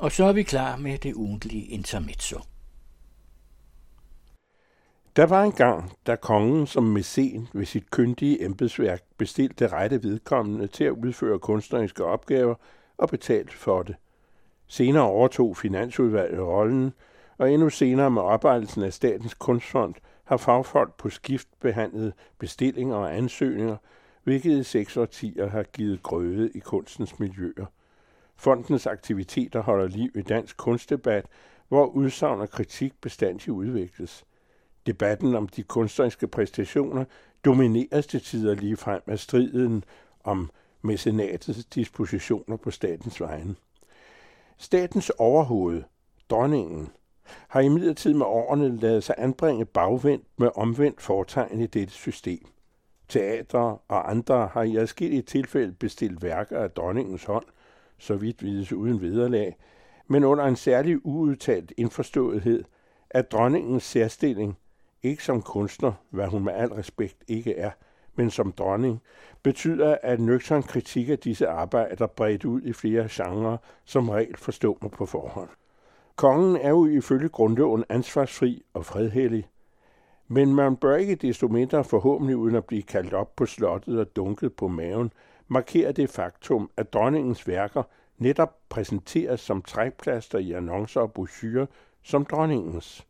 Og så er vi klar med det ugentlige intermezzo. Der var en gang, da kongen som mæcen ved sit kyndige embedsværk bestilte rette vedkommende til at udføre kunstneriske opgaver og betalt for det. Senere overtog Finansudvalget rollen, og endnu senere med oprettelsen af Statens Kunstfond har fagfolk på skift behandlet bestillinger og ansøgninger, hvilket i seks årtier har givet grøde i kunstens miljøer. Fondens aktiviteter holder liv i dansk kunstdebat, hvor udsagn og kritik bestandigt udvikles. Debatten om de kunstneriske præstationer domineres til tider lige frem af striden om mecenatets dispositioner på statens vegne. Statens overhoved, dronningen, har imidlertid med årene lavet sig anbringe bagvendt med omvendt fortegn i dette system. Teatre og andre har i adskillige tilfælde bestilt værker af dronningens hånd, så vidt vides uden vederlag, men under en særlig uudtalt indforståethed, at dronningens særstilling, ikke som kunstner, hvad hun med al respekt ikke er, men som dronning, betyder, at nøgtern kritik af disse arbejder bredt ud i flere genrer, som regel forstående på forhånd. Kongen er jo ifølge grundloven ansvarsfri og fredhellig, men man bør ikke desto mindre forhåbentlig uden at blive kaldt op på slottet og dunket på maven, markerer det faktum, at dronningens værker netop præsenteres som trækplaster i annoncer og brochurer som dronningens.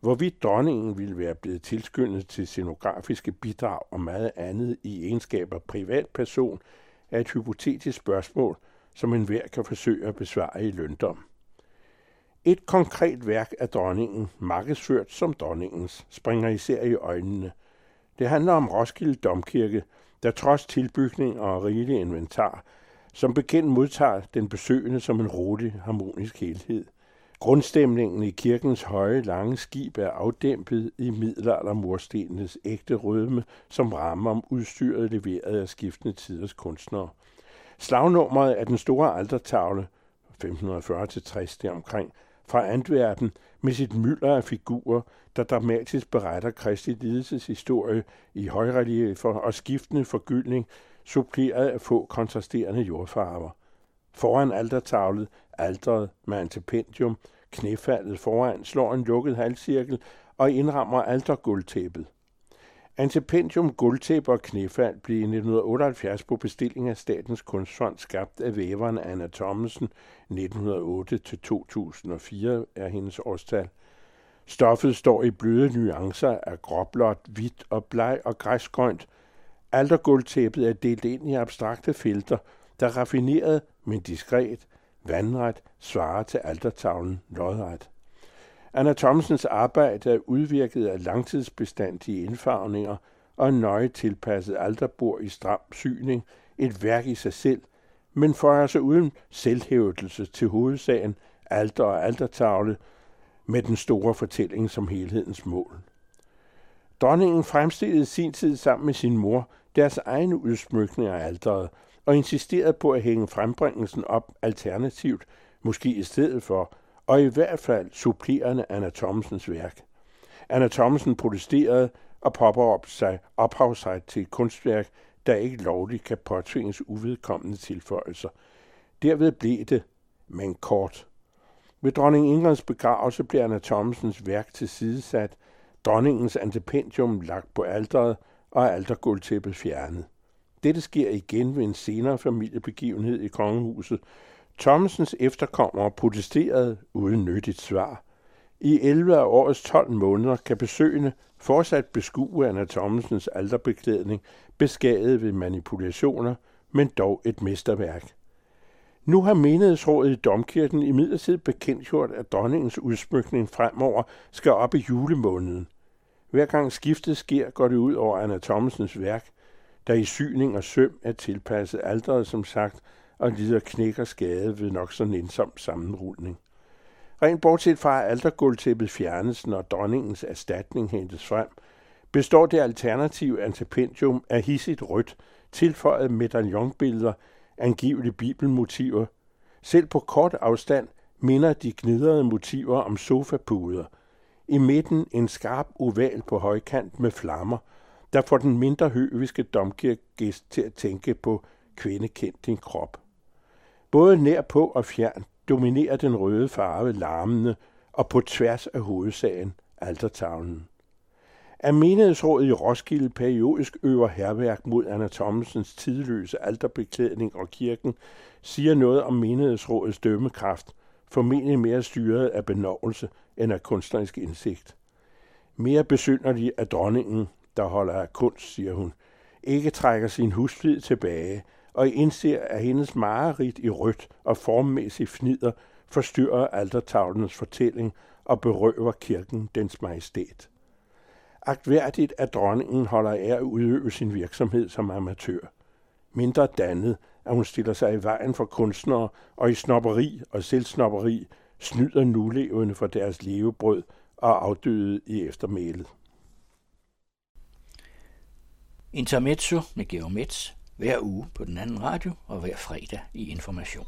Hvorvidt dronningen ville være blevet tilskyndet til scenografiske bidrag og meget andet i egenskaber privatperson, er et hypotetisk spørgsmål, som enhver kan forsøge at besvare i løndom. Et konkret værk af dronningen, markedsført som dronningens, springer især i øjnene. Det handler om Roskilde Domkirke, der trods tilbygning og rigelig inventar, som bekendt modtager den besøgende som en rolig, harmonisk helhed. Grundstemningen i kirkens høje, lange skib er afdæmpet i middelaldermurstenenes ægte rødme, som rammer om udstyret leveret af skiftende tiders kunstnere. Slagnummeret er den store altertavle, 1540-60 deromkring, fra Antwerpen med sit mylder af figurer, der dramatisk beretter Kristi lidelseshistorie i højreliefer og skiftende forgyldning, suppleret af få kontrasterende jordfarver. Foran altertavlet, alteret med antipendium, knæfaldet foran slår en lukket halvcirkel og indrammer alterguldtæppet. Antipendium, guldtæppe og knæfald blev i 1978 på bestilling af Statens Kunstfond skabt af væveren Anna Thomsen 1908-2004 er hendes årstal. Stoffet står i bløde nuancer af gråblåt, hvidt og bleg og græsgrønt. Alterguldtæppet er delt ind i abstrakte felter, der raffineret, men diskret, vandret svarer til altertavlen lodret. Anna Thomsens arbejde er udvirket af langtidsbestandige indfarvninger og en nøje tilpasset alterbord i stram syning, et værk i sig selv, men for altså uden selvhævdelse til hovedsagen, alter og altertavle, med den store fortælling som helhedens mål. Dronningen fremstillede sin tid sammen med sin mor deres egne udsmykninger af alteret, og insisterede på at hænge frembringelsen op alternativt, måske i stedet for, og i hvert fald supplerende Anna Thomsens værk. Anna Thomsen protesterede og påberåbte sig ophavsret til et kunstværk, der ikke lovligt kan påtvinges uvedkommende tilføjelser. Derved blev det, men kort. Ved dronning Ingrids begravelse blev Anna Thomsens værk tilsidesat, dronningens antipendium lagt på alderet og alterguldtæppet fjernet. Dette sker igen ved en senere familiebegivenhed i kongehuset. Thomsens efterkommere protesterede uden nyttigt svar. I 11 af årets 12 måneder kan besøgende fortsat beskue Anna Thomsens alterbeklædning, beskadiget ved manipulationer, men dog et mesterværk. Nu har menighedsrådet i Domkirken i bekendtgjort, at dronningens udsmykning fremover skal op i julemåneden. Hver gang skiftet sker, går det ud over Anna Thomsens værk, der i syning og søm er tilpasset alderet, som sagt, og lider knæk og skade ved nok så nænsom sammenrulning. Rent bortset fra, at altergulvtæppet fjernes, når dronningens erstatning hentes frem, består det alternative antipendium af hissigt rødt, tilføjet medaljonbilleder, angivelige bibelmotiver. Selv på kort afstand minder de gnidrede motiver om sofapuder. I midten en skarp oval på højkant med flammer, der får den mindre høviske domkirkegæst til at tænke på kvindekendt din krop. Både nær på og fjern dominerer den røde farve larmende og på tværs af hovedsagen altertavlen. At menighedsrådet i Roskilde periodisk øver herværk mod Anna Thomsens tidløse alterbeklædning og kirken, siger noget om menighedsrådets dømmekraft, formentlig mere styret af benovelse end af kunstnerisk indsigt. Mere besynderlig er dronningen, der holder af kunst, siger hun, ikke trækker sin husflid tilbage og indser, at hendes mareridt i rødt og formmæssig fnider forstyrrer altertavlens fortælling og berøver kirken dens majestæt. Agtværdigt, at dronningen holder af at udøve sin virksomhed som amatør. Mindre dannet, at hun stiller sig i vejen for kunstnere og i snopperi og selvsnopperi snyder nulevende for deres levebrød og afdøde i eftermælet. Intermezzo med Geomets hver uge på den anden radio og hver fredag i Information.